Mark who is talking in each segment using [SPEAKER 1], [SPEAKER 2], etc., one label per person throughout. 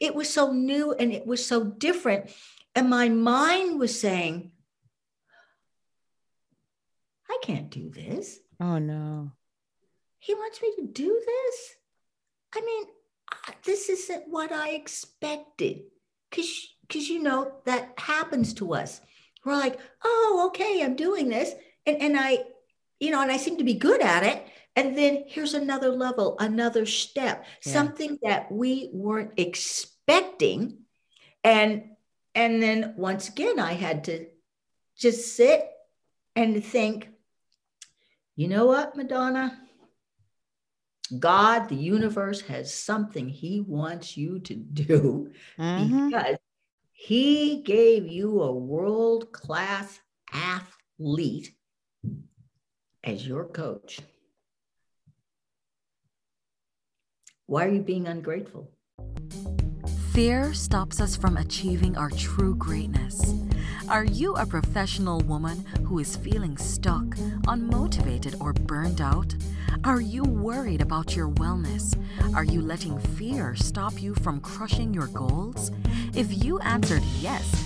[SPEAKER 1] it was so new and it was so different. And my mind was saying, I can't do this.
[SPEAKER 2] Oh, no.
[SPEAKER 1] He wants me to do this? I mean, this isn't what I expected. Because, because you know, that happens to us. We're like, oh, okay, I'm doing this. And, and I, you know, and I seem to be good at it. And then here's another level, another step, yeah. something that we weren't expecting. And and then once again, I had to just sit and think, you know what, Madonna? God, the universe has something He wants you to do mm-hmm. because He gave you a world class athlete as your coach. Why are you being ungrateful?
[SPEAKER 3] Fear stops us from achieving our true greatness. Are you a professional woman who is feeling stuck, unmotivated, or burned out? Are you worried about your wellness? Are you letting fear stop you from crushing your goals? If you answered yes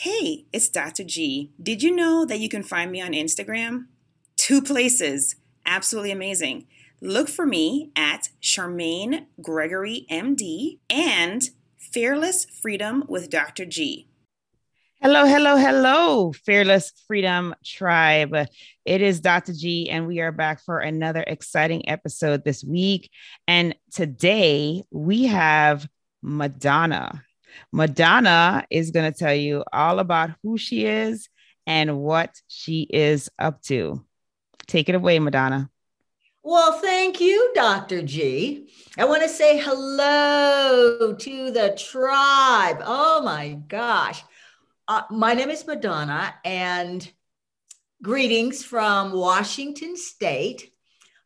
[SPEAKER 4] Hey, it's Dr. G. Did you know that you can find me on Instagram? Two places. Absolutely amazing. Look for me at Charmaine Gregory MD and Fearless Freedom with Dr. G.
[SPEAKER 2] Hello, hello, hello, Fearless Freedom Tribe. It is Dr. G, and we are back for another exciting episode this week. And today we have Madonna. Madonna is going to tell you all about who she is and what she is up to. Take it away, Madonna.
[SPEAKER 1] Well, thank you, Dr. G. I want to say hello to the tribe. Oh my gosh. Uh, my name is Madonna, and greetings from Washington State.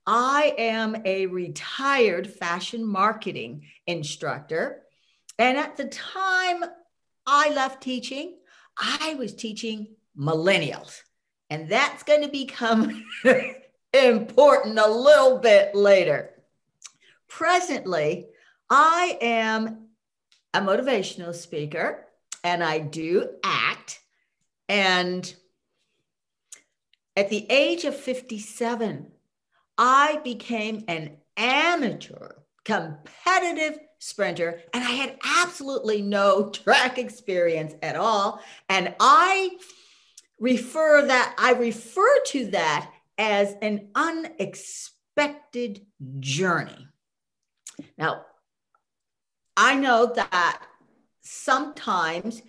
[SPEAKER 1] I am a retired fashion marketing instructor and at the time I left teaching, I was teaching millennials. And that's going to become important a little bit later. Presently, I am a motivational speaker and I do act. And at the age of 57, I became an amateur competitive sprinter and I had absolutely no track experience at all. And I refer that, I refer to that as an unexpected journey. Now, I know that sometimes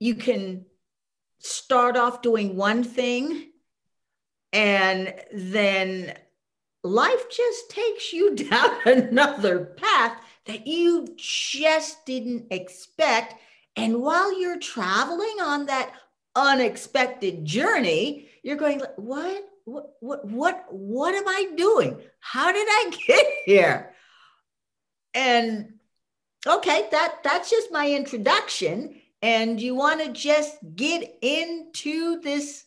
[SPEAKER 1] you can start off doing one thing and then life just takes you down another path that you just didn't expect. And while you're traveling on that unexpected journey, you're going, what? What, what, what, what am I doing? How did I get here? And okay, that, that's just my introduction. And you want to just get into this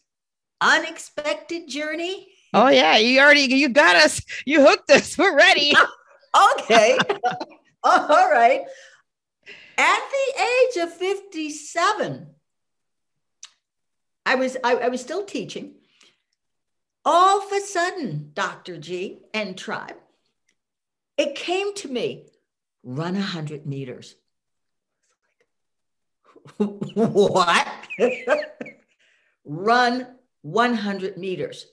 [SPEAKER 1] unexpected journey?
[SPEAKER 2] Oh yeah, you already you got us. You hooked us. We're ready.
[SPEAKER 1] okay. All right. At the age of 57, I was I, I was still teaching. All of a sudden, Dr. G and tribe, it came to me, run 100 meters. what? run 100 meters.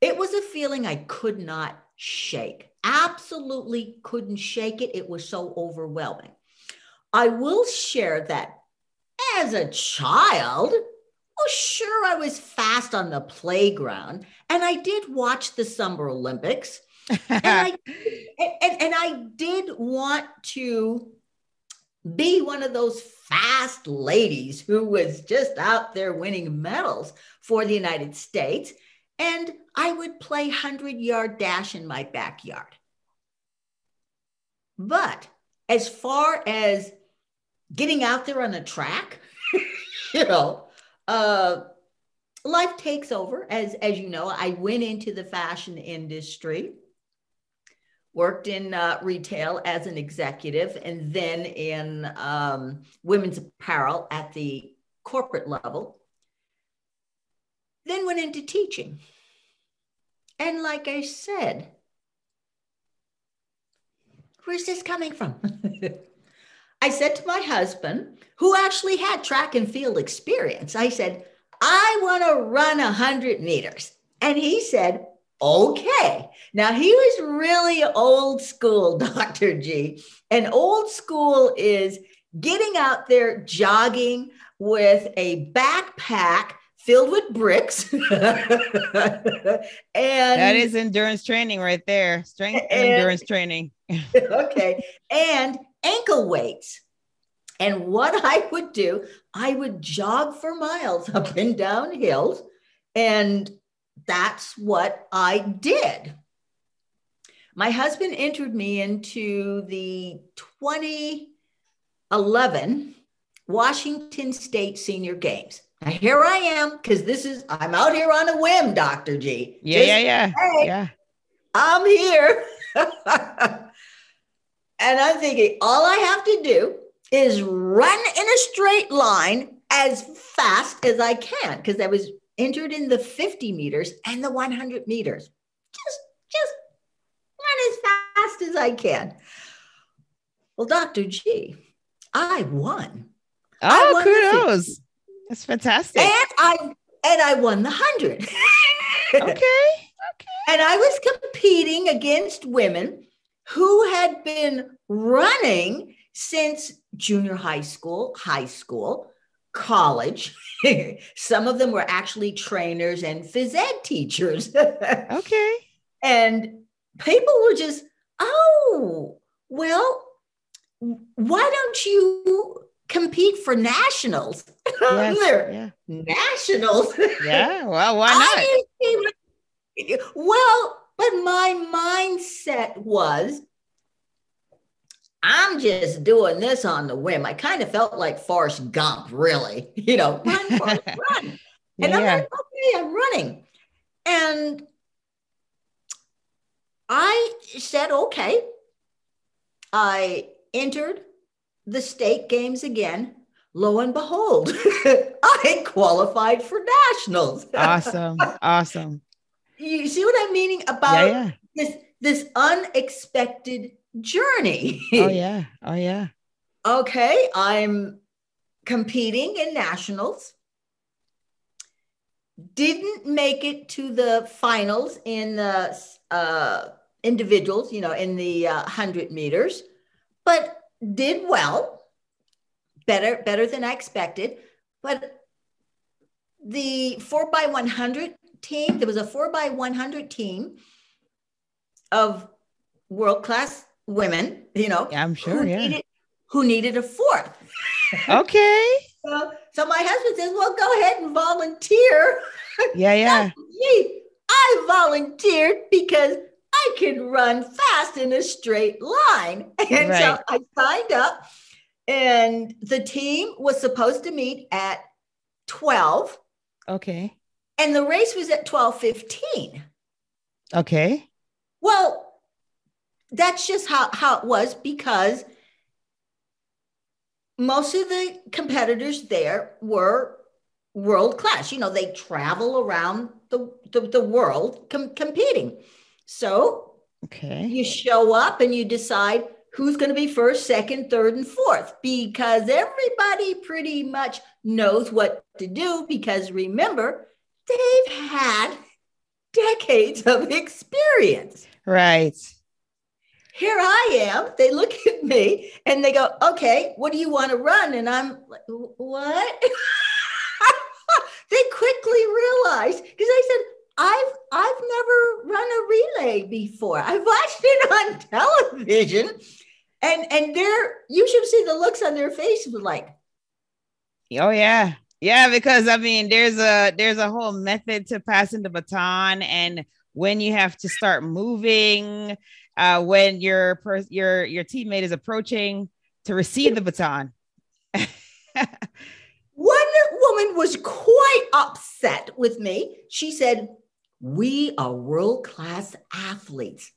[SPEAKER 1] It was a feeling I could not shake absolutely couldn't shake it. It was so overwhelming. I will share that as a child, well, sure, I was fast on the playground and I did watch the Summer Olympics. and, I, and, and I did want to be one of those fast ladies who was just out there winning medals for the United States. And I would play 100 yard dash in my backyard. But as far as getting out there on the track, you know, uh, life takes over. As, as you know, I went into the fashion industry worked in uh, retail as an executive and then in um, women's apparel at the corporate level. Then went into teaching. And like I said, where's this coming from? I said to my husband, who actually had track and field experience, I said, I want to run 100 meters. And he said, Okay. Now he was really old school, Dr. G. And old school is getting out there jogging with a backpack filled with bricks. and
[SPEAKER 2] that is endurance training right there. Strength and, endurance training.
[SPEAKER 1] okay. And ankle weights. And what I would do, I would jog for miles up and down hills and that's what I did. My husband entered me into the 2011 Washington State Senior Games. Now here I am because this is I'm out here on a whim, Doctor
[SPEAKER 2] G. Yeah, Just, yeah, yeah, hey, yeah.
[SPEAKER 1] I'm here, and I'm thinking all I have to do is run in a straight line as fast as I can because I was entered in the 50 meters and the 100 meters. Just, just run as fast as I can. Well, Dr. G, I won.
[SPEAKER 2] Oh, I won kudos. That's fantastic.
[SPEAKER 1] And I and I won the 100.
[SPEAKER 2] okay. Okay.
[SPEAKER 1] And I was competing against women who had been running since junior high school, high school, college. Some of them were actually trainers and phys ed teachers.
[SPEAKER 2] okay.
[SPEAKER 1] And people were just, oh, well, why don't you compete for nationals?
[SPEAKER 2] Yes, yeah.
[SPEAKER 1] Nationals.
[SPEAKER 2] yeah. Well, why not?
[SPEAKER 1] well, but my mindset was I'm just doing this on the whim. I kind of felt like Forrest Gump, really. You know, run, Forrest, run. And yeah. I'm like, okay, I'm running. And I said, okay. I entered the state games again. Lo and behold, I qualified for nationals.
[SPEAKER 2] awesome. Awesome.
[SPEAKER 1] You see what I'm meaning about yeah, yeah. this this unexpected journey.
[SPEAKER 2] oh, yeah. Oh, yeah.
[SPEAKER 1] Okay. I'm competing in nationals. Didn't make it to the finals in the uh, individuals, you know, in the uh, 100 meters, but did well. Better, better than I expected. But the four by 100 team, there was a four by 100 team of world class women, you know.
[SPEAKER 2] Yeah, I'm sure. Who yeah.
[SPEAKER 1] Needed, who needed a fourth.
[SPEAKER 2] Okay.
[SPEAKER 1] so, so my husband says, well, go ahead and volunteer.
[SPEAKER 2] Yeah, yeah.
[SPEAKER 1] Me, I volunteered because I can run fast in a straight line. And right. so I signed up and the team was supposed to meet at 12.
[SPEAKER 2] Okay.
[SPEAKER 1] And the race was at 12:15.
[SPEAKER 2] Okay.
[SPEAKER 1] Well, that's just how, how it was because most of the competitors there were world class. You know, they travel around the, the, the world com- competing. So
[SPEAKER 2] okay.
[SPEAKER 1] you show up and you decide who's going to be first, second, third, and fourth because everybody pretty much knows what to do because remember, they've had decades of experience.
[SPEAKER 2] Right
[SPEAKER 1] here I am. They look at me and they go, okay, what do you want to run? And I'm like, what? they quickly realized because I said, I've I've never run a relay before. I've watched it on television. And and there you should see the looks on their faces like,
[SPEAKER 2] oh yeah. Yeah, because I mean there's a there's a whole method to passing the baton and when you have to start moving, uh, when your per- your your teammate is approaching to receive the baton.
[SPEAKER 1] One woman was quite upset with me. She said, We are world class athletes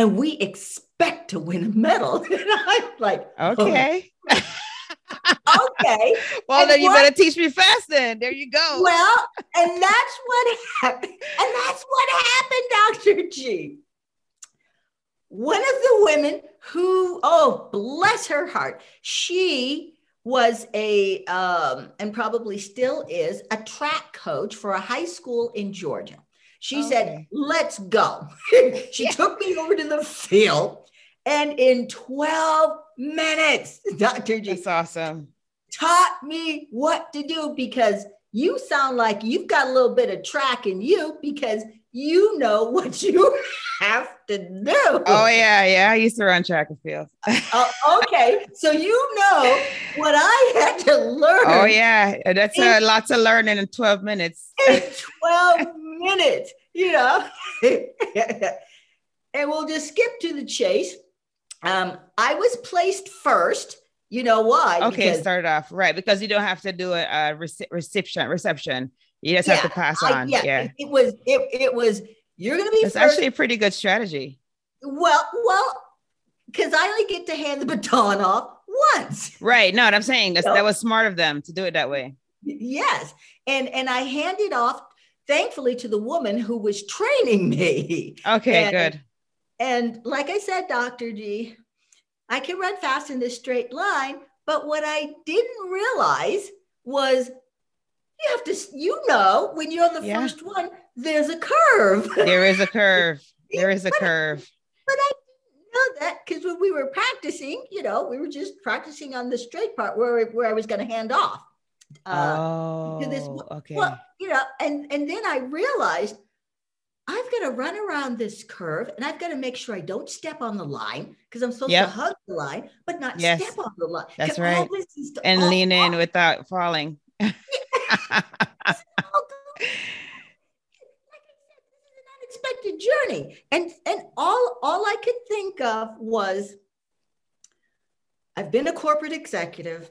[SPEAKER 1] and we expect to win a medal. and I'm like,
[SPEAKER 2] Okay.
[SPEAKER 1] Oh, okay.
[SPEAKER 2] well,
[SPEAKER 1] And
[SPEAKER 2] then you
[SPEAKER 1] what-
[SPEAKER 2] better teach me fast then. There you go.
[SPEAKER 1] Well, and that's what happened. And that's what happened, Dr. G. One of the women who, oh, bless her heart, she was a, um, and probably still is, a track coach for a high school in Georgia. She said, let's go. she took me over to the field. And in 12 minutes, Dr. G,
[SPEAKER 2] That's awesome.
[SPEAKER 1] taught me what to do because you sound like you've got a little bit of track in you because you know what you have to do.
[SPEAKER 2] Oh yeah, yeah. I used to run track and field.
[SPEAKER 1] Oh, okay. So you know what I had to oh, learn
[SPEAKER 2] Oh yeah, that's uh, a lot to learn in 12 minutes.
[SPEAKER 1] in 12 minutes, you know. and we'll just skip to the chase. Um, I was placed first. You know why?
[SPEAKER 2] Okay,
[SPEAKER 1] Because
[SPEAKER 2] start off right because you don't have to do a, a rece- reception. Reception. You just have to pass
[SPEAKER 1] I-
[SPEAKER 2] on.
[SPEAKER 1] yeah,
[SPEAKER 2] yeah,
[SPEAKER 1] It, it was it, it was you're gonna be
[SPEAKER 2] it's actually a pretty good strategy.
[SPEAKER 1] Well, well, because I only get to hand the baton off once.
[SPEAKER 2] Right. No, what I'm saying that's,
[SPEAKER 1] No.
[SPEAKER 2] that was smart of them to do it that way.
[SPEAKER 1] Yes. And and I handed off, thankfully, to the woman who was training me.
[SPEAKER 2] Okay,
[SPEAKER 1] And-
[SPEAKER 2] good.
[SPEAKER 1] And like I said, Dr. G, I can run fast in this straight line, but what I didn't realize was you have to, you know, when you're on the
[SPEAKER 2] Yeah.
[SPEAKER 1] first one, there's a curve.
[SPEAKER 2] There is a curve. There is a curve.
[SPEAKER 1] But I didn't know that because when we were practicing, you know, we were just practicing on the straight part where, where I was going to hand off. Uh,
[SPEAKER 2] oh,
[SPEAKER 1] to this
[SPEAKER 2] okay.
[SPEAKER 1] Well, you know, and and then I realized I've got to run around this curve and I've got to make sure I don't step on the line because I'm supposed
[SPEAKER 2] Yep.
[SPEAKER 1] to hug the line, but not
[SPEAKER 2] Yes.
[SPEAKER 1] step on the line.
[SPEAKER 2] That's right. and lean in without falling.
[SPEAKER 1] all the- like I said, this is an unexpected journey. And and all all I could think of was I've been a corporate executive.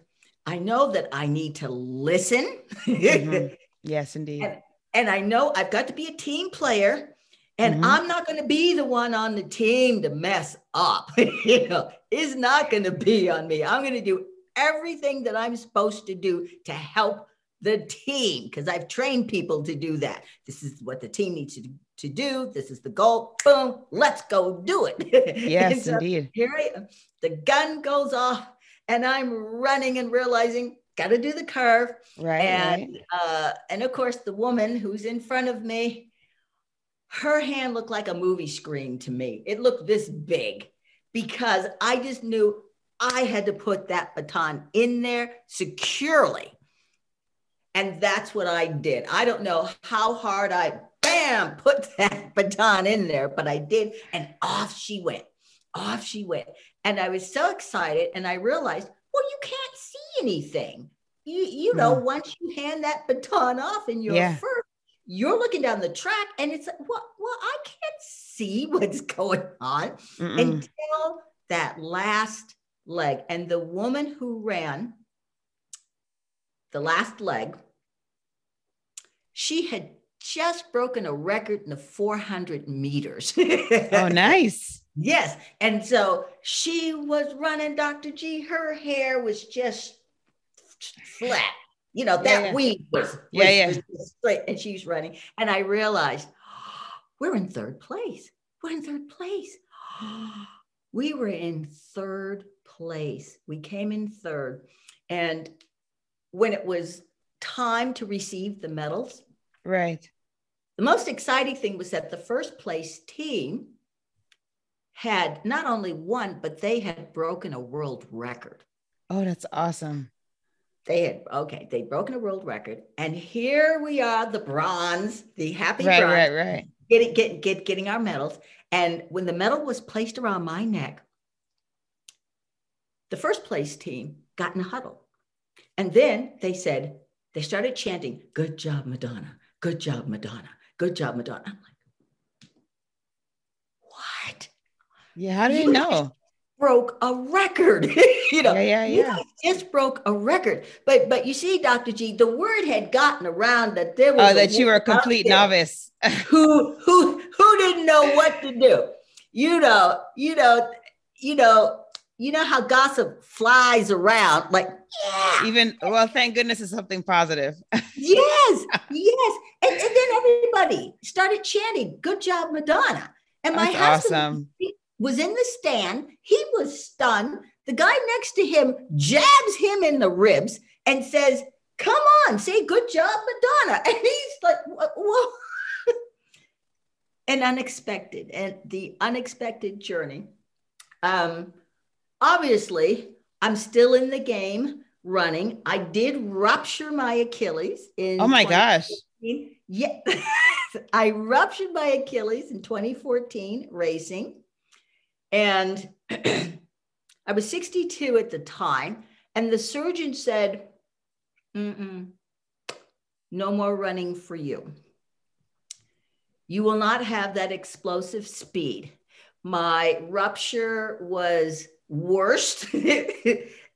[SPEAKER 1] I know that I need to listen.
[SPEAKER 2] Mhm. yes, indeed.
[SPEAKER 1] And- and I know I've got to be a team player, and
[SPEAKER 2] Mhm.
[SPEAKER 1] I'm not going to be the one on the team to mess up. you know, it's not going to be on me. I'm going to do everything that I'm supposed to do to help the team because I've trained people to do that. This is what the team needs to, to do. This is the goal. Boom, let's go do it.
[SPEAKER 2] Yes,
[SPEAKER 1] so
[SPEAKER 2] indeed.
[SPEAKER 1] here I am. The gun goes off, and I'm running and realizing, got to do the curve.
[SPEAKER 2] Right. right.
[SPEAKER 1] and uh, and of course the woman who's in front of me her hand looked like a movie screen to me. It looked this big because i just knew i had to put that baton in there securely. And that's what i did. I don't know how hard i bam put that baton in there but i did and off she went. Off she went and i was so excited and i realized well you can't see anything you you know
[SPEAKER 2] Mm.
[SPEAKER 1] once you hand that baton off and you're
[SPEAKER 2] Yeah.
[SPEAKER 1] first you're looking down the track and it's like well, well i can't see what's going on
[SPEAKER 2] Mm-mm.
[SPEAKER 1] until that last leg and the woman who ran the last leg she had just broken a record in the 400 meters
[SPEAKER 2] oh, nice.
[SPEAKER 1] Yes. And so she was running, Dr. G. Her hair was just flat. You know, that
[SPEAKER 2] yeah.
[SPEAKER 1] weave was, was,
[SPEAKER 2] Yeah, yeah.
[SPEAKER 1] was straight. And she's running. And I realized we're in third place. We're in third place. we were in third place. We came in third. And when it was time to receive the medals,
[SPEAKER 2] Right.
[SPEAKER 1] the most exciting thing was that the first place team had not only won, but they had broken a world record.
[SPEAKER 2] Oh, that's awesome.
[SPEAKER 1] They had, okay, they'd broken a world record. And here we are, the bronze, the happy
[SPEAKER 2] Right,
[SPEAKER 1] bronze,
[SPEAKER 2] right, right.
[SPEAKER 1] getting, get, get, getting our medals. And when the medal was placed around my neck, the first place team got in a huddle. And then they said, they started chanting, Good job, Madonna. Good job, Madonna. Good job, Madonna. I'm like, what?
[SPEAKER 2] Yeah, how do you know?
[SPEAKER 1] Broke a record. you know,
[SPEAKER 2] yeah, yeah, yeah.
[SPEAKER 1] just broke a record. But but you see, Dr. G, the word had gotten around that there was
[SPEAKER 2] oh, that you were a complete novice.
[SPEAKER 1] who who who didn't know what to do. You know, you know, you know, you know how gossip flies around like yeah.
[SPEAKER 2] even well thank goodness it's something positive.
[SPEAKER 1] Yes yes. And, and, then everybody started chanting good job madonna. And my
[SPEAKER 2] That's husband awesome.
[SPEAKER 1] was in the stand. He was stunned. The guy next to him jabs him in the ribs and says come on say good job madonna. And he's like whoa and unexpected and the unexpected journey. Um obviously, I'm still in the game running. I did rupture my Achilles in
[SPEAKER 2] Oh my gosh.
[SPEAKER 1] Yeah. I ruptured my Achilles in 2014 racing. And I was 62 at the time. And the surgeon said, no more running for you. You will not have that explosive speed. My rupture was worse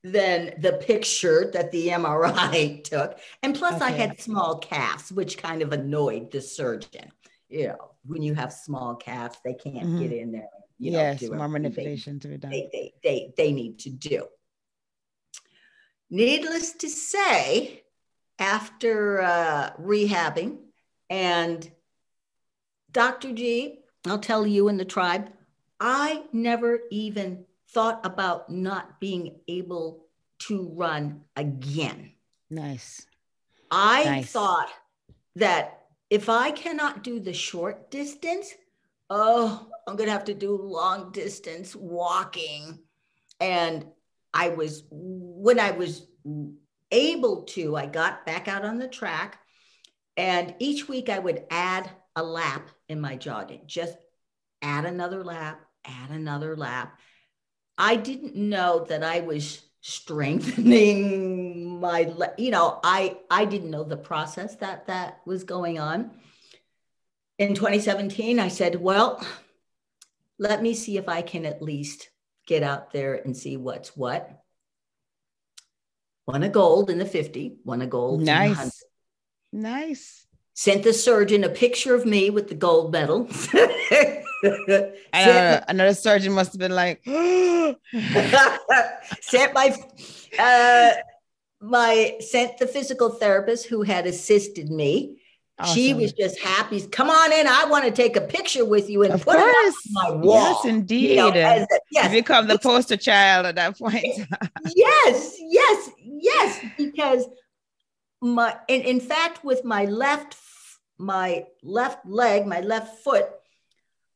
[SPEAKER 1] than the picture that the MRI took. And plus, okay. I had small calves, which kind of annoyed the surgeon. You know, when you have small calves, they can't mm-hmm. get in there. You know,
[SPEAKER 2] yes, more manipulation
[SPEAKER 1] they,
[SPEAKER 2] to be done.
[SPEAKER 1] They, they, they, they need to do. Needless to say, after uh, rehabbing and Dr. G, I'll tell you in the tribe, I never even thought about not being able to run again.
[SPEAKER 2] Nice.
[SPEAKER 1] I
[SPEAKER 2] nice.
[SPEAKER 1] thought that if I cannot do the short distance, oh, I'm going to have to do long distance walking. And I was, when I was able to, I got back out on the track. And each week I would add a lap in my jogging, just add another lap, add another lap. I didn't know that I was strengthening my you know i i didn't know the process that that was going on. In 2017 i said well let me see if i can at least get out there and see what's what. Won a gold in the 50 won a gold
[SPEAKER 2] nice. nice.
[SPEAKER 1] Sent the surgeon a picture of me with the gold medal
[SPEAKER 2] Know, another surgeon must have been like,
[SPEAKER 1] sent my uh, my sent the physical therapist who had assisted me. Awesome. She was just happy. Come on in. I want to take a picture with you and
[SPEAKER 2] of
[SPEAKER 1] put
[SPEAKER 2] course.
[SPEAKER 1] it on my wall.
[SPEAKER 2] Yes, indeed. You know, a, yes. You become the poster child at that point.
[SPEAKER 1] yes, yes, yes. Because my in, in fact, with my left my left leg, my left foot,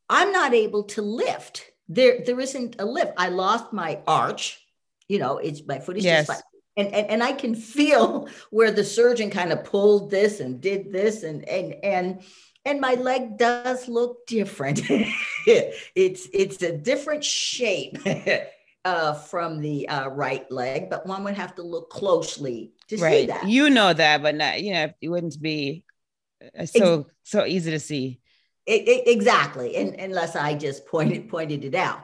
[SPEAKER 1] I'm not able to lift. There, there isn't a lift. I lost my arch. You know, it's my foot is
[SPEAKER 2] yes.
[SPEAKER 1] just like, and, and and I can feel where the surgeon kind of pulled this and did this and and and and my leg does look different. it's it's a different shape uh, from the uh, right leg, but one would have to look closely to
[SPEAKER 2] right.
[SPEAKER 1] see that.
[SPEAKER 2] You know that, but not you know it wouldn't be uh, so so easy to see.
[SPEAKER 1] It, it, exactly, and, unless I just pointed pointed it out.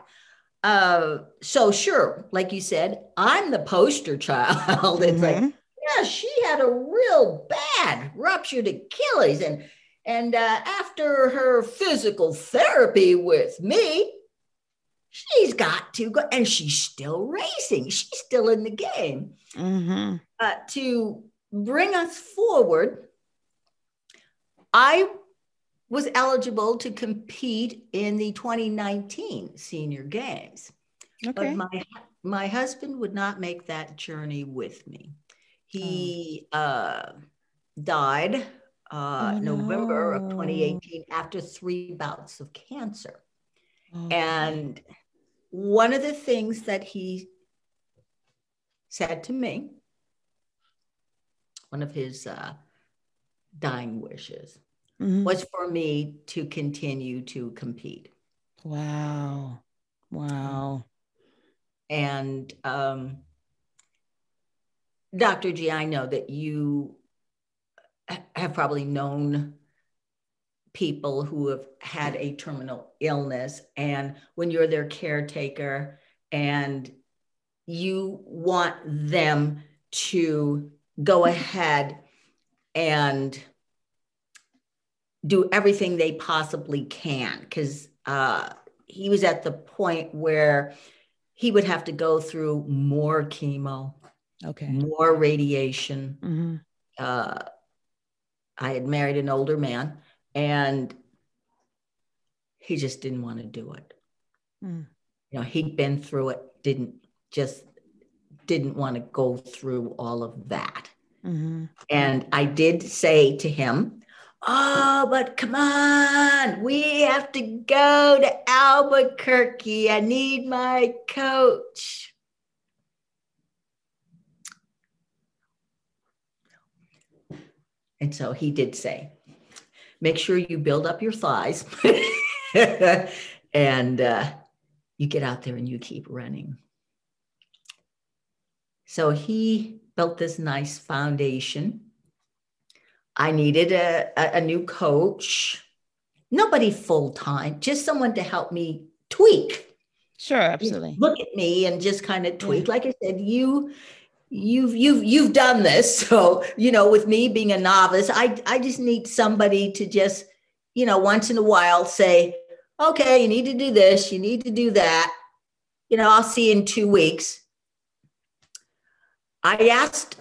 [SPEAKER 1] Uh, so sure, like you said, I'm the poster child. it's mm-hmm. like, yeah, she had a real bad ruptured Achilles, and and uh, after her physical therapy with me, she's got to go, and she's still racing. She's still in the game.
[SPEAKER 2] Mm-hmm.
[SPEAKER 1] Uh, to bring us forward, I was eligible to compete in the 2019 senior games. Okay. But my my husband would not make that journey with me. He oh. uh, died uh, oh, November no. of 2018 after three bouts of cancer. Oh. And one of the things that he said to me, one of his uh, dying wishes, mm-hmm. was for me to continue to compete.
[SPEAKER 2] Wow. Wow.
[SPEAKER 1] and um, Dr. G, I know that you have probably known people who have had a terminal illness, and when you're their caretaker and you want them to go ahead and do everything they possibly can because uh, he was at the point where he would have to go through more chemo,
[SPEAKER 2] okay,
[SPEAKER 1] more radiation.
[SPEAKER 2] Mm-hmm.
[SPEAKER 1] Uh, I had married an older man, and he just didn't want to do it.
[SPEAKER 2] Mm.
[SPEAKER 1] You know, he'd been through it, didn't just didn't want to go through all of that.
[SPEAKER 2] Mm-hmm.
[SPEAKER 1] And I did say to him, Oh, but come on, we have to go to Albuquerque. I need my coach. And so he did say, make sure you build up your thighs and uh, you get out there and you keep running. So he built this nice foundation I needed a, a, a new coach, nobody full time, just someone to help me tweak.
[SPEAKER 2] Sure, absolutely.
[SPEAKER 1] Look at me and just kind of tweak. Like I said, you you've you've you've done this. So, you know, with me being a novice, I I just need somebody to just, you know, once in a while say, okay, you need to do this, you need to do that. You know, I'll see you in two weeks. I asked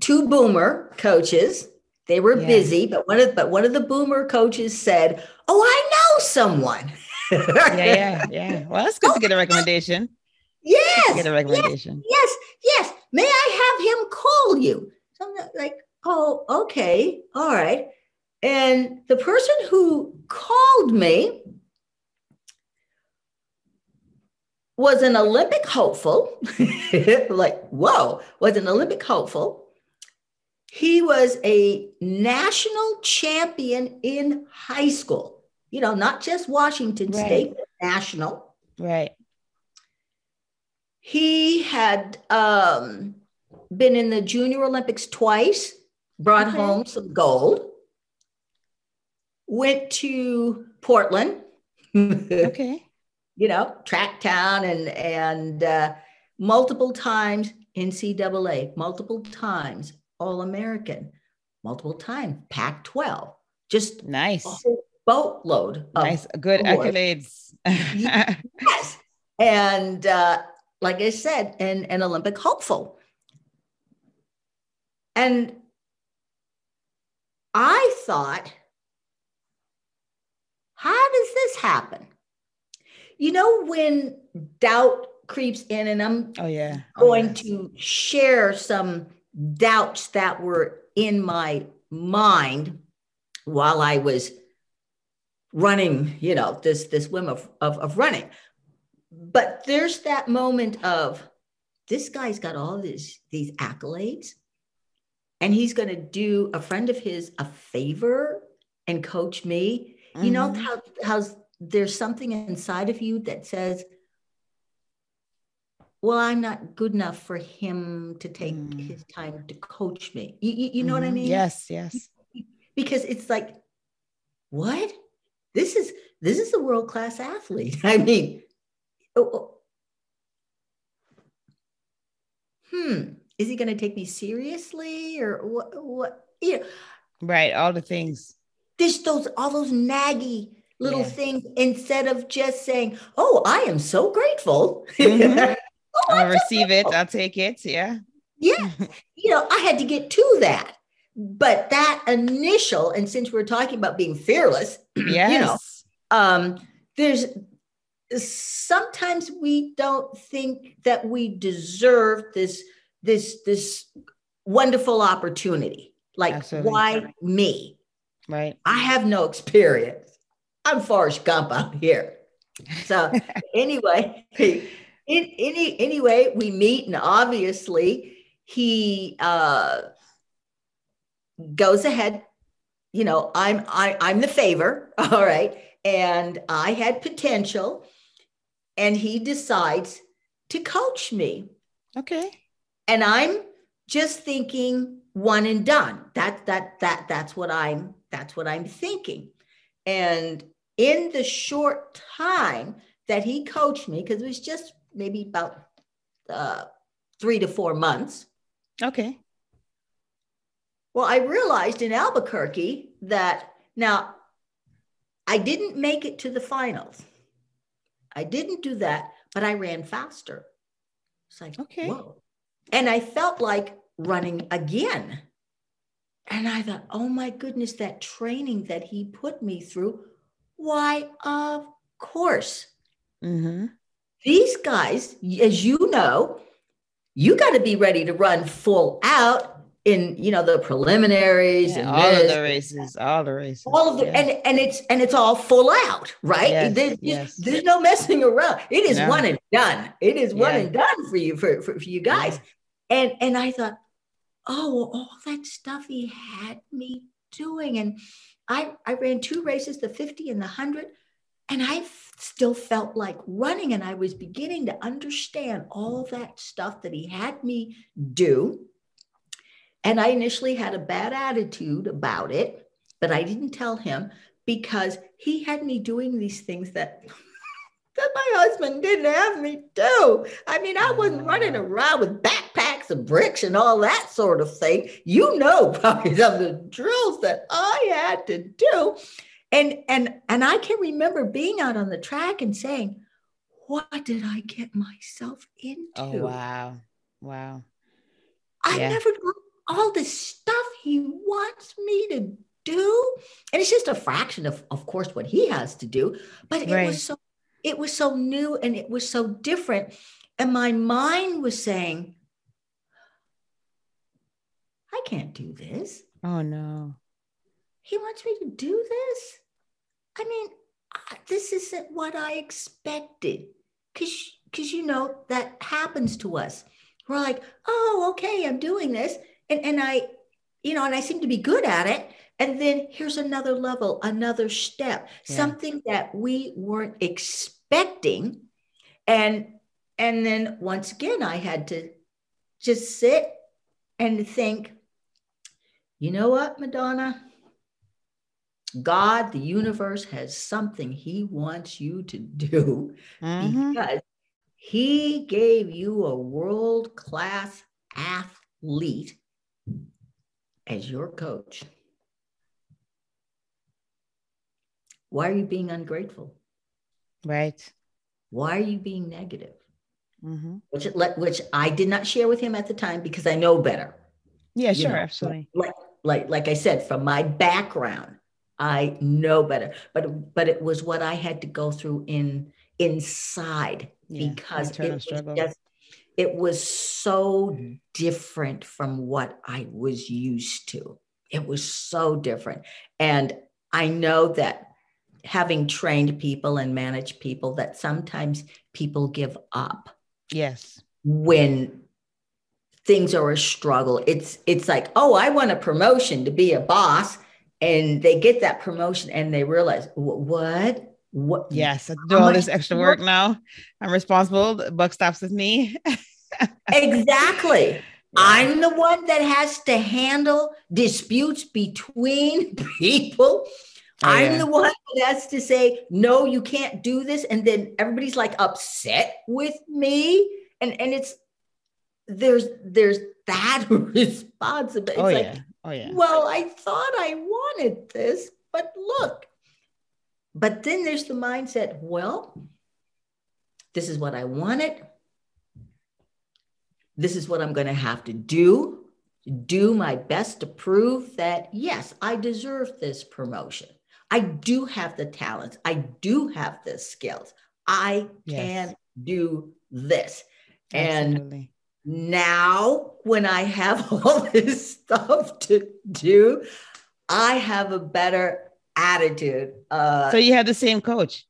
[SPEAKER 1] two boomer coaches they were yeah. busy, but one of but one of the boomer coaches said, "Oh, I know someone."
[SPEAKER 2] yeah, yeah, yeah. Well, that's good oh, to get a oh, recommendation.
[SPEAKER 1] Yes,
[SPEAKER 2] get a recommendation.
[SPEAKER 1] Yes, yes, yes. May I have him call you? So I'm like, oh, okay, all right. And the person who called me was an Olympic hopeful. like, whoa, was an Olympic hopeful he was a national champion in high school, you know, not just Washington right. State, national.
[SPEAKER 2] Right.
[SPEAKER 1] He had um, been in the Junior Olympics twice, brought okay. home some gold, went to Portland.
[SPEAKER 2] okay.
[SPEAKER 1] You know, track town and and uh, multiple times NCAA, multiple times all American, multiple time, Pac 12. Just
[SPEAKER 2] nice.
[SPEAKER 1] boatload.
[SPEAKER 2] nice. Good awards. accolades.
[SPEAKER 1] yes. And uh, like I said, an, an Olympic hopeful. And I thought, how does this happen? You know, when doubt creeps in, and I'm
[SPEAKER 2] oh, yeah.
[SPEAKER 1] Oh, going
[SPEAKER 2] yes.
[SPEAKER 1] to share some doubts that were in my mind while I was running, you know, this this whim of, of, of running. But there's that moment of this guy's got all these these accolades, and he's going to do a friend of his a favor and coach me. Mm-hmm. You know mm-hmm. how how's there's something inside of you that says, well, I'm not good enough for him to take mm. his time to coach me. You, you, you know mm-hmm. what I mm-hmm. mean?
[SPEAKER 2] Yes, yes.
[SPEAKER 1] Because it's like, what? This is this is a world class athlete. I mean, oh, oh. hmm, is he going to take me seriously or what? What? You know,
[SPEAKER 2] right. All the things.
[SPEAKER 1] There's those all those naggy little yeah. things instead of just saying, "Oh, I am so grateful."
[SPEAKER 2] Mm-hmm. I'll receive it. I'll take it. Yeah.
[SPEAKER 1] Yeah. you know, I had to get to that. But that initial, and since we're talking about being fearless,
[SPEAKER 2] yes.
[SPEAKER 1] you know, um, there's sometimes we don't think that we deserve this this this wonderful opportunity. Like, Absolutely. why me?
[SPEAKER 2] Right.
[SPEAKER 1] I have no experience. I'm Forrest Gump out here. So anyway, in, any anyway, we meet, and obviously he uh, goes ahead. You know, I'm I, I'm the favor, all right, and I had potential, and he decides to coach me.
[SPEAKER 2] Okay.
[SPEAKER 1] And I'm just thinking one and done. That that that that's what I'm that's what I'm thinking. And in the short time that he coached me, because it was just maybe about uh, three to four months.
[SPEAKER 2] Okay.
[SPEAKER 1] Well, I realized in Albuquerque that now I didn't make it to the finals. I didn't do that, but I ran faster. It's like, okay. Whoa. And I felt like running again. And I thought, oh my goodness, that training that he put me through. Why, of course. Mm-hmm. These guys, as you know, you got to be ready to run full out in you know the preliminaries
[SPEAKER 2] yeah,
[SPEAKER 1] and
[SPEAKER 2] all this, of the races all the races
[SPEAKER 1] all of the yeah. and and it's and it's all full out right yes, there's, yes. there's no messing around it is no. one and done it is one yeah. and done for you for, for, for you guys and and i thought oh all that stuff he had me doing and i i ran two races the 50 and the 100 and i still felt like running and i was beginning to understand all that stuff that he had me do and I initially had a bad attitude about it, but I didn't tell him because he had me doing these things that that my husband didn't have me do. I mean, I wasn't running mm. around with backpacks of bricks and all that sort of thing. You know probably some of the drills that I had to do. And and and I can remember being out on the track and saying, what did I get myself into?
[SPEAKER 2] Oh wow. Wow.
[SPEAKER 1] I yeah. never all this stuff he wants me to do and it's just a fraction of of course what he has to do but it right. was so it was so new and it was so different and my mind was saying i can't do this
[SPEAKER 2] oh no
[SPEAKER 1] he wants me to do this i mean this isn't what i expected because because you know that happens to us we're like oh okay i'm doing this and and I, you know, and I seem to be good at it. And then here's another level, another step, yeah. something that we weren't expecting. And and then once again, I had to just sit and think, you know what, Madonna? God, the universe has something He wants you to do mm-hmm. because He gave you a world class athlete as your coach, why are you being ungrateful?
[SPEAKER 2] Right.
[SPEAKER 1] Why are you being negative? Mm-hmm. Which, which I did not share with him at the time because I know better.
[SPEAKER 2] Yeah, sure, know, absolutely.
[SPEAKER 1] Like, like, like I said, from my background, I know better. But, but it was what I had to go through in inside yeah, because it was just it was so mm-hmm. different from what I was used to. It was so different. And I know that having trained people and managed people, that sometimes people give up.
[SPEAKER 2] Yes.
[SPEAKER 1] When things are a struggle. It's it's like, oh, I want a promotion to be a boss. And they get that promotion and they realize, what? What?
[SPEAKER 2] Yes, I do all this extra work now. I'm responsible. The buck stops with me.
[SPEAKER 1] exactly. Yeah. I'm the one that has to handle disputes between people. Oh, I'm yeah. the one that has to say, no, you can't do this. And then everybody's like upset with me. And and it's there's there's that responsibility.
[SPEAKER 2] Oh, yeah. Oh yeah.
[SPEAKER 1] Well, I thought I wanted this, but look, but then there's the mindset, well, this is what I wanted. This is what I'm going to have to do. Do my best to prove that, yes, I deserve this promotion. I do have the talents. I do have the skills. I yes. can do this. Absolutely. And now, when I have all this stuff to do, I have a better attitude.
[SPEAKER 2] Uh, so you have the same coach.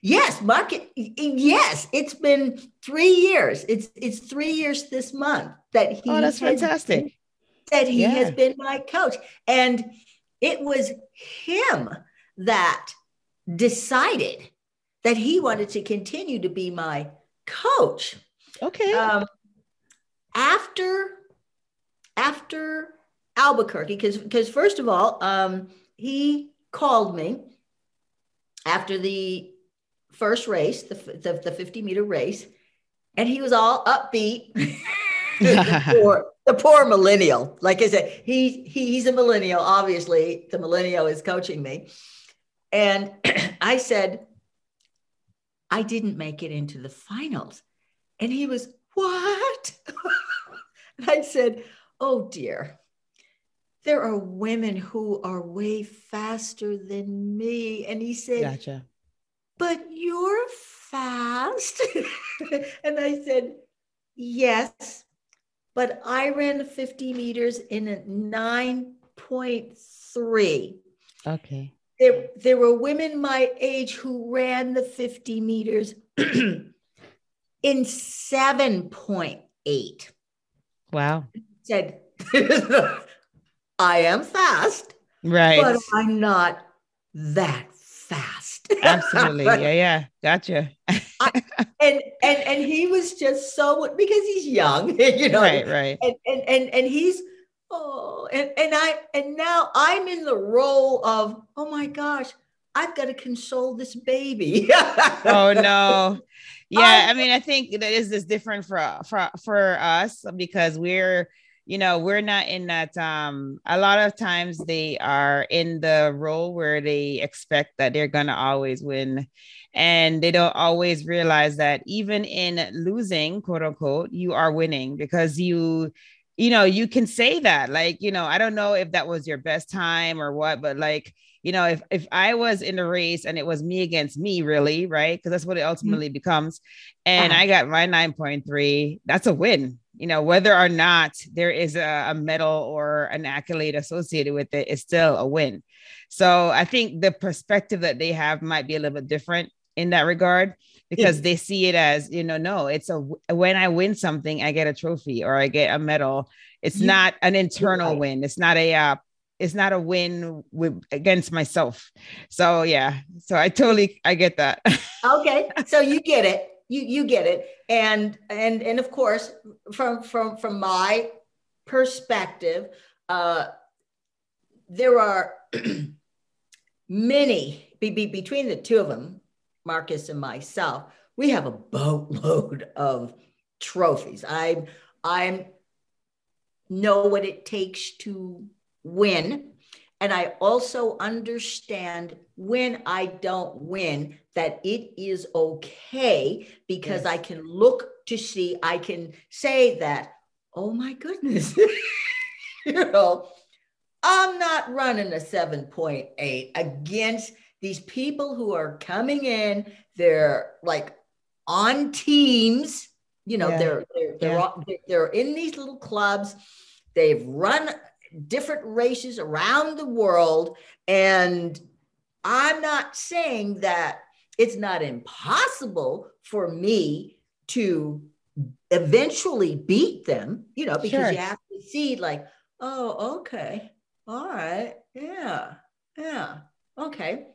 [SPEAKER 1] Yes, market. Yes, it's been three years. It's it's three years this month that he.
[SPEAKER 2] Oh, that's fantastic.
[SPEAKER 1] That he yeah. has been my coach, and it was him that decided that he wanted to continue to be my coach.
[SPEAKER 2] Okay.
[SPEAKER 1] Um, after after Albuquerque, because because first of all, um, he called me after the first race, the, the, the 50 meter race, and he was all upbeat. the, poor, the poor millennial. Like I said, he, he he's a millennial. Obviously, the millennial is coaching me. And I said, I didn't make it into the finals. And he was, What? I said, Oh dear. There are women who are way faster than me. And he said,
[SPEAKER 2] Gotcha.
[SPEAKER 1] But you're fast. and I said, Yes, but I ran the 50 meters in a 9.3.
[SPEAKER 2] Okay.
[SPEAKER 1] There, there were women my age who ran the 50 meters in 7.8.
[SPEAKER 2] Wow.
[SPEAKER 1] Said, I am fast,
[SPEAKER 2] Right.
[SPEAKER 1] but I'm not that fast.
[SPEAKER 2] Absolutely.
[SPEAKER 1] Right?
[SPEAKER 2] Yeah. Yeah. Gotcha.
[SPEAKER 1] and and and he was just so because he's young, you know.
[SPEAKER 2] right. Right.
[SPEAKER 1] And and and and he's oh and and I and now I'm in the role of oh my gosh, I've got to console this baby.
[SPEAKER 2] oh no yeah
[SPEAKER 1] I-
[SPEAKER 2] mean i think that is this different for for for us because we're you know we're not in that um a lot of times they are in the role where they expect that they're gonna always win. And they don't always realize that even in losing quote unquote you are winning because you you know you can say that like you know i don't know if that was your best time or what but like you know, if if I was in the race and it was me against me, really, right? Because that's what it ultimately becomes. And
[SPEAKER 1] Uh-huh.
[SPEAKER 2] I got my 9.3, that's a win. You know, whether or not there is a, a medal or an accolade associated with it, it's still a win. So I think the perspective that they have might be a little bit different in that regard because they see it as, you know, no, it's a when I win something, I get a trophy or I get a medal. It's
[SPEAKER 1] You-
[SPEAKER 2] not an internal
[SPEAKER 1] right.
[SPEAKER 2] win. It's not a uh, it's not a win with against myself. So yeah, so I totally I get that.
[SPEAKER 1] okay, so you get it. You you get it. And and and of course, from from from my perspective, uh, there are many be, be, between the two of them, Marcus and myself. We have a boatload of trophies. I I'm know what it takes to win. And I also understand when I don't win that it is okay because
[SPEAKER 2] Yes.
[SPEAKER 1] I can look to see, I can say that, oh my goodness, you know, I'm not running a 7.8 against these people who are coming in. They're like on teams, you know,
[SPEAKER 2] Yeah.
[SPEAKER 1] they're they're they're,
[SPEAKER 2] Yeah.
[SPEAKER 1] all- they're they're in these little clubs. They've run different races around the world, and I'm not saying that it's not impossible for me to eventually beat them, you know, because
[SPEAKER 2] Sure.
[SPEAKER 1] you have to see, like, oh, okay, all right, yeah, yeah, okay.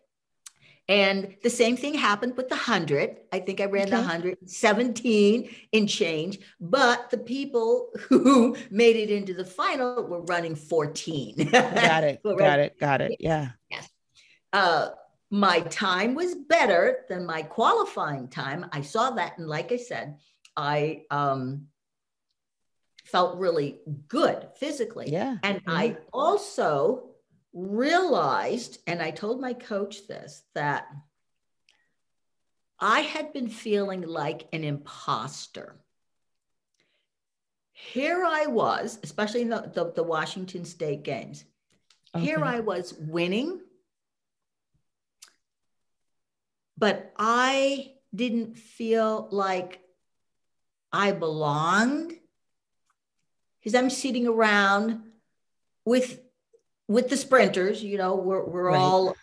[SPEAKER 1] And the same thing happened with the 100. I think I ran the 117 in change, but the people who made it into the final were running 14.
[SPEAKER 2] got it. Got it. Got it. Yeah.
[SPEAKER 1] uh, my time was better than my qualifying time. I saw that, and like I said, I um, felt really good physically.
[SPEAKER 2] Yeah.
[SPEAKER 1] And I also realized, and I told my coach this, that I had been feeling like an imposter. Here I was, especially in the, the, the Washington State games. Here I was winning, but I didn't feel like I belonged because I'm sitting around with with the sprinters. You know, we're we're
[SPEAKER 2] Right.
[SPEAKER 1] all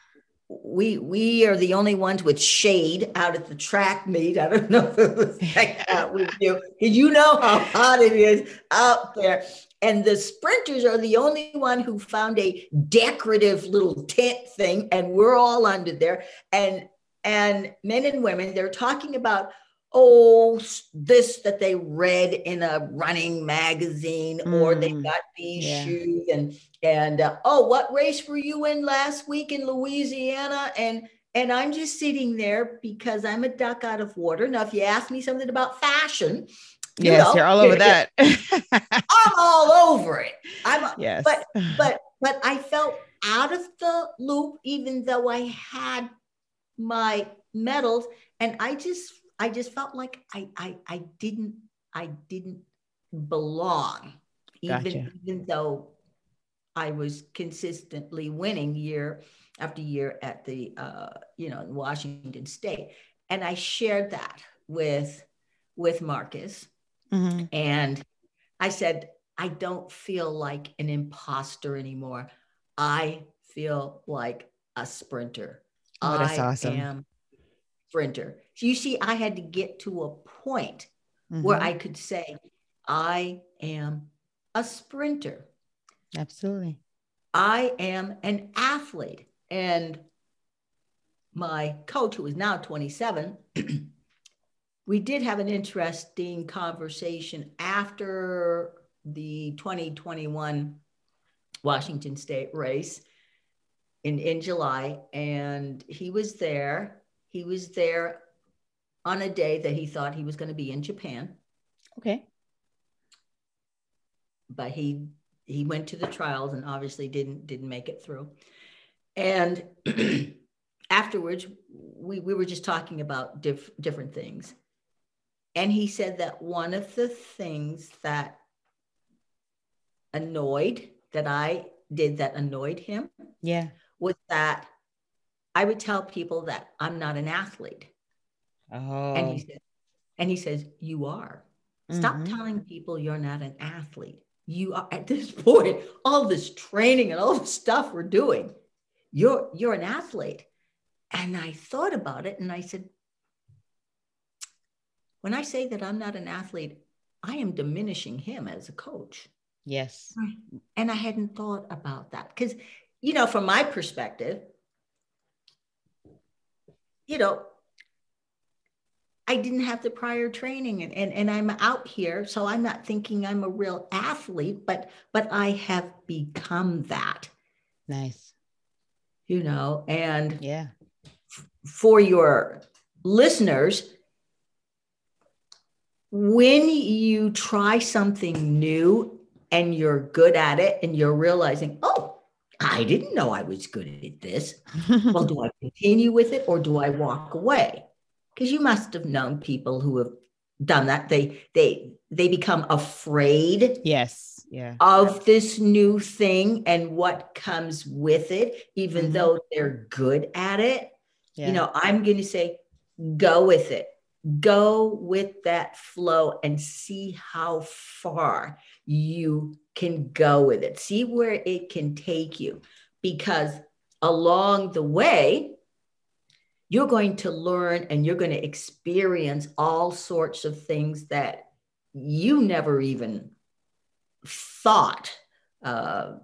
[SPEAKER 1] we we are the only ones with shade out at the track meet. I don't know if it was like that with you, because you know how hot it is out there. And the sprinters are the only one who found a decorative little tent thing, and we're all under there. And and men and women, they're talking about, oh this that they read in a running magazine mm, or they mm, got these yeah. shoes and and uh, oh what race were you in last week in louisiana? And and i'm just sitting there because i'm a duck out of water. Now if you ask me something about fashion
[SPEAKER 2] you yes know, you're all over that.
[SPEAKER 1] I'm all over it. I'm yes. but but but i felt out of the loop even though i had my medals and i just I just felt like I I I didn't I didn't belong, gotcha. even even though I was consistently winning year after year at the uh, you know in Washington State, and I shared that with with Marcus, mm-hmm. and I said I don't feel like an imposter anymore. I feel like a sprinter.
[SPEAKER 2] Oh, that's I awesome.
[SPEAKER 1] am sprinter. So you see, I had to get to a point mm-hmm. where I could say, I am a sprinter.
[SPEAKER 2] Absolutely.
[SPEAKER 1] I am an athlete. And my coach, who is now 27, we did have an interesting conversation after the 2021 Washington State race in, in July. And he was there he was there on a day that he thought he was going to be in Japan.
[SPEAKER 2] Okay.
[SPEAKER 1] But he he went to the trials and obviously didn't didn't make it through. And afterwards, we, we were just talking about diff, different things. And he said that one of the things that annoyed that I did that annoyed him
[SPEAKER 2] yeah
[SPEAKER 1] was that I would tell people that I'm not an athlete.
[SPEAKER 2] Oh.
[SPEAKER 1] And he says, and he says, you are. Stop mm-hmm. telling people you're not an athlete. You are at this point, all this training and all the stuff we're doing, you're you're an athlete. And I thought about it and I said, when I say that I'm not an athlete, I am diminishing him as a coach.
[SPEAKER 2] Yes.
[SPEAKER 1] And I hadn't thought about that because, you know, from my perspective, you know, I didn't have the prior training and, and, and I'm out here. So I'm not thinking I'm a real athlete, but but I have become that.
[SPEAKER 2] Nice.
[SPEAKER 1] You know, and
[SPEAKER 2] yeah,
[SPEAKER 1] f- for your listeners, when you try something new and you're good at it and you're realizing, oh, I didn't know I was good at this. well, do I continue with it or do I walk away? Because you must have known people who have done that. They they they become afraid.
[SPEAKER 2] Yes. Yeah.
[SPEAKER 1] Of this new thing and what comes with it, even mm-hmm. though they're good at it. Yeah. You know, I'm going to say, go with it. Go with that flow and see how far you can go with it. See where it can take you because along the way, you're going to learn and you're going to experience all sorts of things that you never even thought. Uh,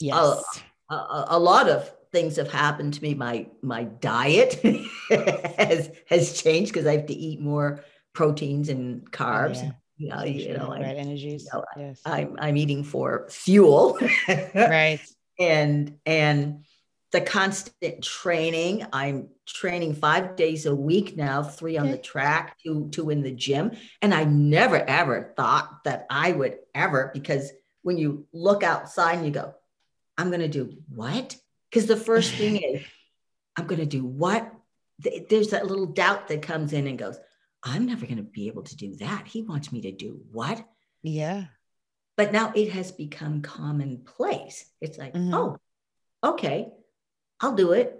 [SPEAKER 2] yes.
[SPEAKER 1] A, a, a, lot of things have happened to me. My my diet has has changed because I have to eat more proteins and carbs. Yeah you know, you know,
[SPEAKER 2] right, energies.
[SPEAKER 1] You know, yes. I'm I'm eating for fuel.
[SPEAKER 2] right.
[SPEAKER 1] And and the constant training. I'm training five days a week now, three on the track, two two in the gym. And I never ever thought that I would ever, because when you look outside and you go, I'm gonna do what? Because the first thing is, I'm gonna do what? There's that little doubt that comes in and goes, I'm never going to be able to do that. He wants me to do what?
[SPEAKER 2] Yeah.
[SPEAKER 1] But now it has become commonplace. It's like, mm-hmm. oh, okay, I'll do it.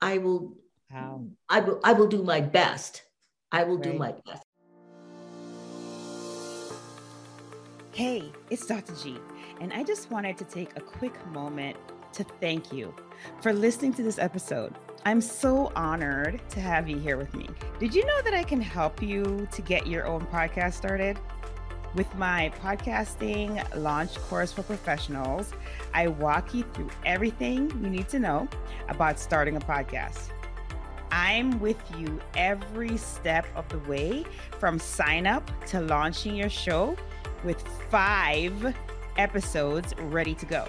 [SPEAKER 1] I will. Wow. I will. I will do my best. I will right. do my best.
[SPEAKER 2] Hey, it's Dr. G, and I just wanted to take a quick moment to thank you for listening to this episode. I'm so honored to have you here with me. Did you know that I can help you to get your own podcast started? With my podcasting launch course for professionals, I walk you through everything you need to know about starting a podcast. I'm with you every step of the way from sign up to launching your show with five episodes ready to go.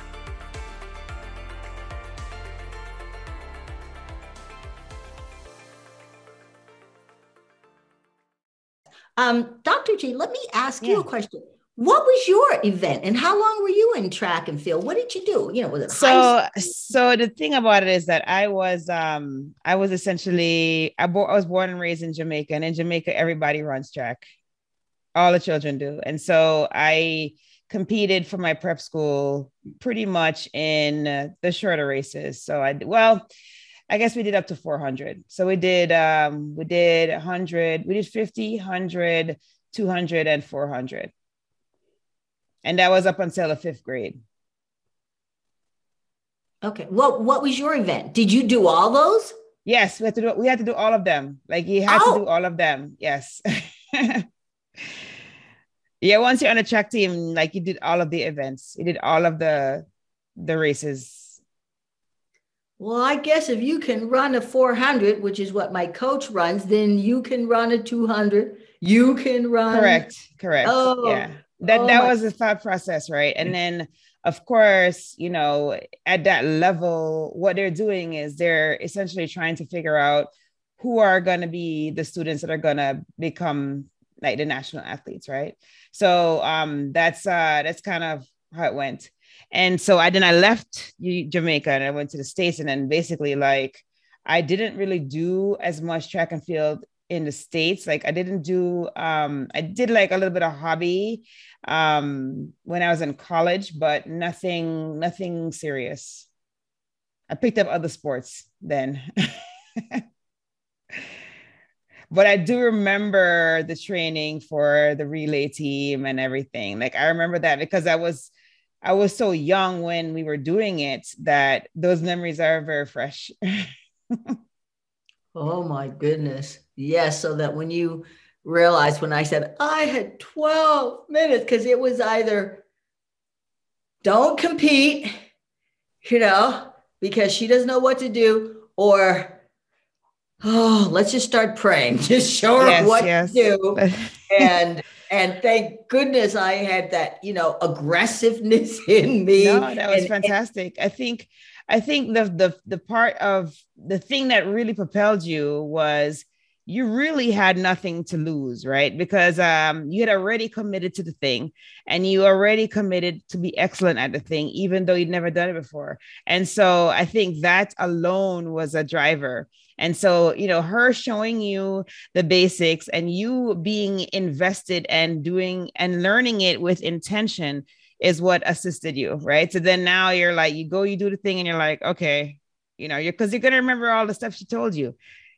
[SPEAKER 1] Um, Dr. G, let me ask yeah. you a question. What was your event and how long were you in track and field? What did you do? You know, was it
[SPEAKER 2] so so the thing about it is that I was um I was essentially I, bo- I was born and raised in Jamaica and in Jamaica everybody runs track. All the children do. And so I competed for my prep school pretty much in uh, the shorter races. So I well I guess we did up to 400. So we did um we did 100, we did 50, 100, 200 and 400. And that was up until the 5th grade.
[SPEAKER 1] Okay. What what was your event? Did you do all those?
[SPEAKER 2] Yes, we had to do we had to do all of them. Like you had oh. to do all of them. Yes. yeah, once you're on a track team, like you did all of the events. You did all of the the races
[SPEAKER 1] well, I guess if you can run a 400, which is what my coach runs, then you can run a 200. You can run.
[SPEAKER 2] Correct. Correct. Oh, yeah. That, oh that was the thought process, right? And then, of course, you know, at that level, what they're doing is they're essentially trying to figure out who are going to be the students that are going to become like the national athletes, right? So um, that's uh, that's kind of how it went and so I then I left Jamaica and I went to the States and then basically like I didn't really do as much track and field in the States. Like I didn't do um I did like a little bit of hobby um when I was in college, but nothing, nothing serious. I picked up other sports then. but I do remember the training for the relay team and everything. Like I remember that because I was I was so young when we were doing it that those memories are very fresh.
[SPEAKER 1] oh my goodness. Yes. So that when you realized when I said I had 12 minutes, because it was either don't compete, you know, because she doesn't know what to do, or oh, let's just start praying. Just show her yes, what yes. to do. and and thank goodness I had that, you know, aggressiveness in me.
[SPEAKER 2] No, that was and, fantastic. And- I think I think the the the part of the thing that really propelled you was you really had nothing to lose, right? Because um, you had already committed to the thing and you already committed to be excellent at the thing, even though you'd never done it before. And so I think that alone was a driver. And so, you know, her showing you the basics and you being invested and doing and learning it with intention is what assisted you, right? So then now you're like, you go, you do the thing, and you're like, okay, you know, you're because you're gonna remember all the stuff she told you.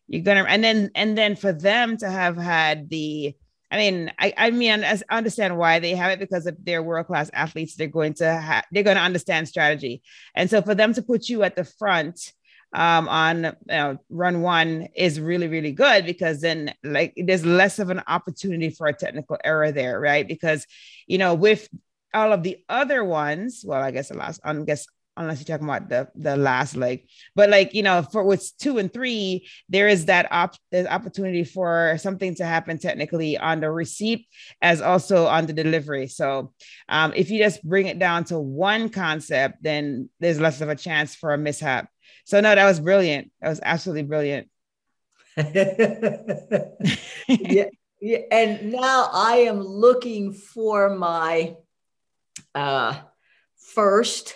[SPEAKER 2] You're gonna, and then and then for them to have had the I mean, I, I mean, I understand why they have it because if they're world class athletes, they're going to ha- they're going to understand strategy, and so for them to put you at the front um, on you know, run one is really really good because then like there's less of an opportunity for a technical error there, right? Because you know with all of the other ones, well, I guess the last, I guess unless you're talking about the the last leg, but like you know for with two and three, there is that op there's opportunity for something to happen technically on the receipt as also on the delivery. So um, if you just bring it down to one concept, then there's less of a chance for a mishap. So no, that was brilliant. That was absolutely brilliant.
[SPEAKER 1] yeah, yeah, and now I am looking for my uh, first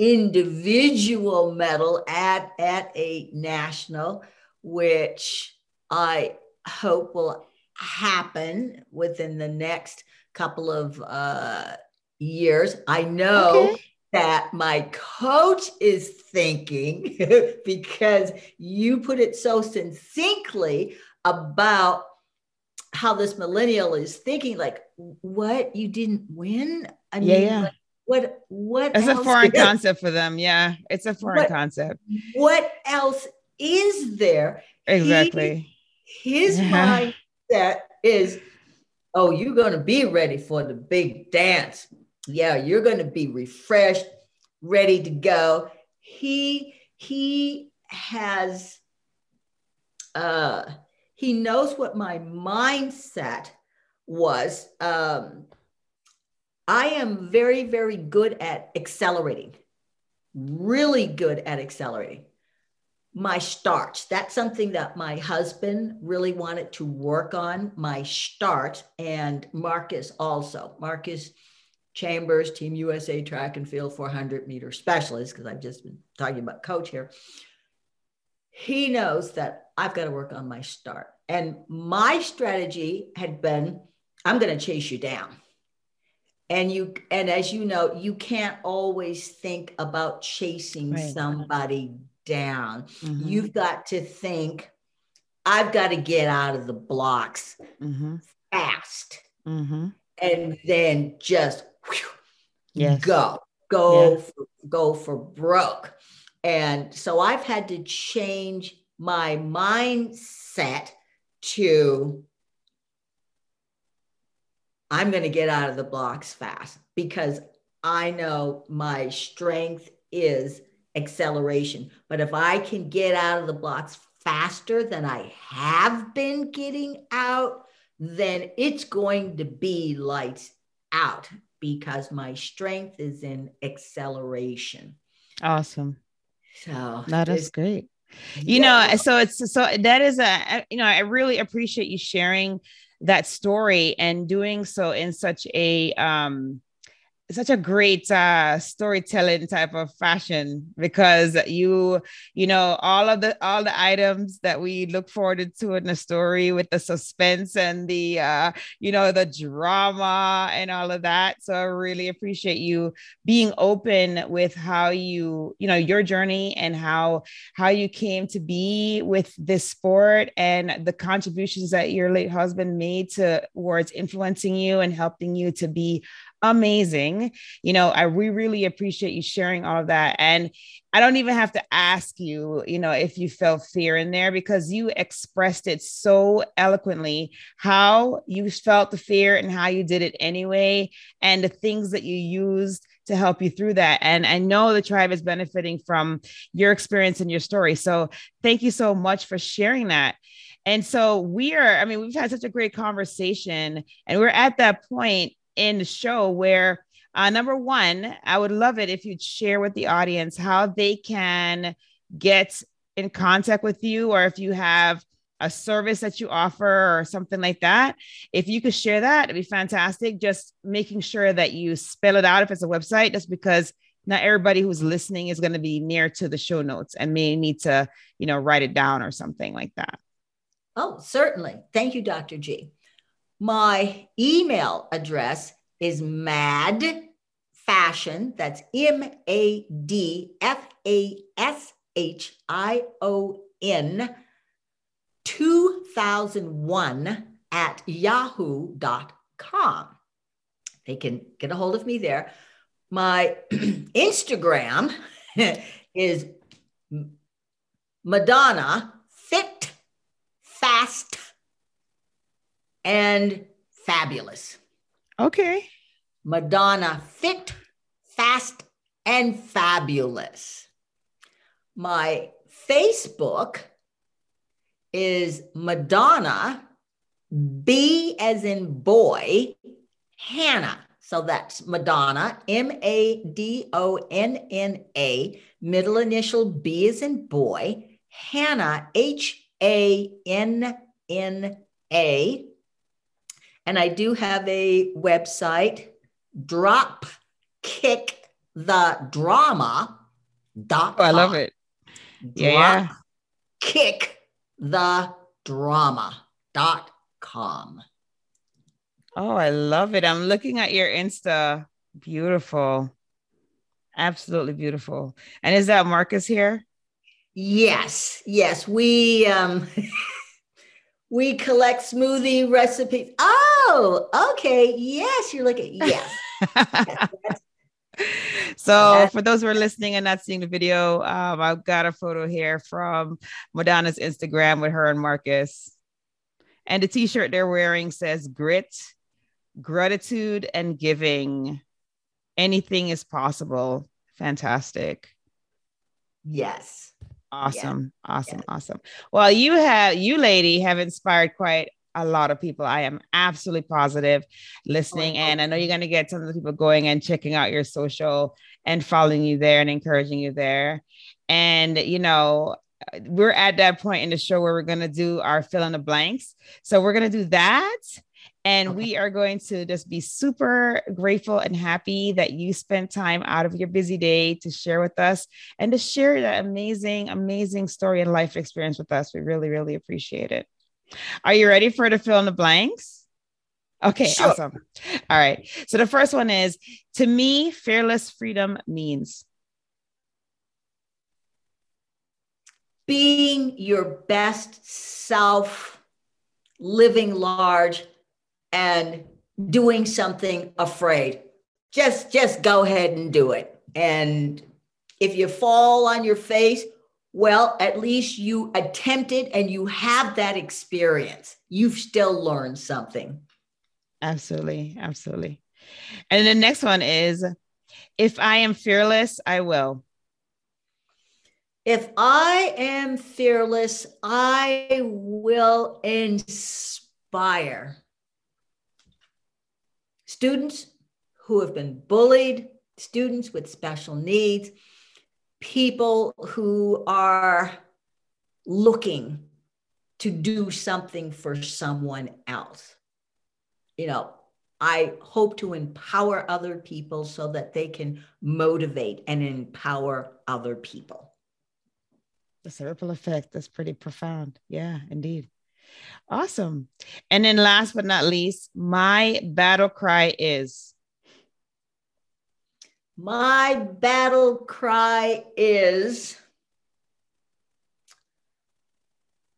[SPEAKER 1] individual medal at at a national, which I hope will happen within the next couple of uh, years. I know. Okay that my coach is thinking because you put it so succinctly about how this millennial is thinking like what you didn't win
[SPEAKER 2] i mean yeah, yeah.
[SPEAKER 1] Like, what what
[SPEAKER 2] it's a foreign concept for them yeah. It's a foreign what, concept.
[SPEAKER 1] what else is there?
[SPEAKER 2] Exactly.
[SPEAKER 1] He, his yeah. mindset is oh you're going to be ready for the big dance. Yeah you're going to be refreshed ready to go. He he has uh he knows what my mindset was um i am very very good at accelerating really good at accelerating my starts that's something that my husband really wanted to work on my start and marcus also marcus Chambers, Team USA track and field 400 meter specialist, because I've just been talking about coach here. He knows that I've got to work on my start. And my strategy had been I'm going to chase you down. And you and as you know, you can't always think about chasing right. somebody down. Mm-hmm. You've got to think I've got to get out of the blocks mm-hmm. fast. Mm-hmm. And then just yes. go, go, yes. for, go for broke. And so I've had to change my mindset to I'm going to get out of the blocks fast because I know my strength is acceleration. But if I can get out of the blocks faster than I have been getting out, then it's going to be lights out because my strength is in acceleration.
[SPEAKER 2] Awesome.
[SPEAKER 1] So
[SPEAKER 2] that is great. You yeah. know, so it's so that is a you know, I really appreciate you sharing that story and doing so in such a um such a great uh, storytelling type of fashion because you you know all of the all the items that we look forward to in the story with the suspense and the uh, you know the drama and all of that. So i really appreciate you being open with how you you know your journey and how how you came to be with this sport and the contributions that your late husband made towards influencing you and helping you to be amazing. You know, I we really appreciate you sharing all of that. And I don't even have to ask you, you know, if you felt fear in there because you expressed it so eloquently how you felt the fear and how you did it anyway, and the things that you used to help you through that. And I know the tribe is benefiting from your experience and your story. So thank you so much for sharing that. And so we are, I mean, we've had such a great conversation, and we're at that point in the show where uh, number one, I would love it if you'd share with the audience how they can get in contact with you, or if you have a service that you offer or something like that. If you could share that, it'd be fantastic. Just making sure that you spell it out if it's a website, just because not everybody who's listening is going to be near to the show notes and may need to, you know, write it down or something like that.
[SPEAKER 1] Oh, certainly. Thank you, Dr. G. My email address is mad fashion. That's M A D F A S H I O N 2001 at yahoo.com. They can get a hold of me there. My Instagram is Madonna Fit Fast and fabulous.
[SPEAKER 2] Okay.
[SPEAKER 1] Madonna fit, fast, and fabulous. My Facebook is Madonna, B as in boy, Hannah. So that's Madonna, M A D O N N A, middle initial B as in boy, Hannah, H A N N A. And I do have a website, drop kick the drama dot
[SPEAKER 2] oh, I love it.
[SPEAKER 1] yeah. Kick the drama dot com.
[SPEAKER 2] Oh, I love it. I'm looking at your Insta. Beautiful. Absolutely beautiful. And is that Marcus here?
[SPEAKER 1] Yes, yes. We um we collect smoothie recipes. Oh, okay. Yes, you're looking. Yes. yes
[SPEAKER 2] so for those who are listening and not seeing the video, um, I've got a photo here from Madonna's Instagram with her and Marcus. And the t-shirt they're wearing says grit, gratitude, and giving. Anything is possible. Fantastic.
[SPEAKER 1] Yes.
[SPEAKER 2] Awesome. Awesome. Awesome. Well, you have you lady have inspired quite a lot of people. I am absolutely positive oh, listening. Oh, and I know you're going to get some of the people going and checking out your social and following you there and encouraging you there. And, you know, we're at that point in the show where we're going to do our fill in the blanks. So we're going to do that. And okay. we are going to just be super grateful and happy that you spent time out of your busy day to share with us and to share that amazing, amazing story and life experience with us. We really, really appreciate it. Are you ready for to fill in the blanks? Okay, sure. awesome. All right. So the first one is to me, fearless freedom means
[SPEAKER 1] being your best self, living large, and doing something afraid. Just just go ahead and do it. And if you fall on your face, well, at least you attempted and you have that experience. You've still learned something.
[SPEAKER 2] Absolutely. Absolutely. And the next one is if I am fearless, I will.
[SPEAKER 1] If I am fearless, I will inspire students who have been bullied, students with special needs, people who are looking to do something for someone else. You know, I hope to empower other people so that they can motivate and empower other people.
[SPEAKER 2] That's a ripple effect. That's pretty profound. Yeah, indeed. Awesome. And then last but not least, my battle cry is
[SPEAKER 1] my battle cry is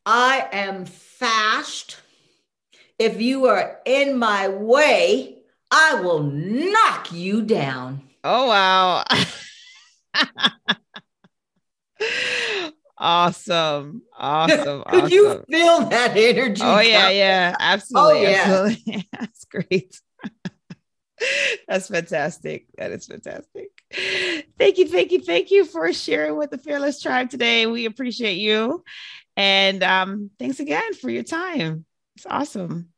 [SPEAKER 1] I am fast. If you are in my way, I will knock you down.
[SPEAKER 2] Oh, wow. awesome. Awesome.
[SPEAKER 1] Could awesome. you feel that energy?
[SPEAKER 2] Oh, yeah, yeah. Absolutely. Oh, yeah. Absolutely. That's great. That's fantastic. That is fantastic. Thank you, thank you, thank you for sharing with the Fearless Tribe today. We appreciate you. And um, thanks again for your time. It's awesome.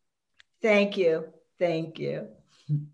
[SPEAKER 1] Thank you. Thank you.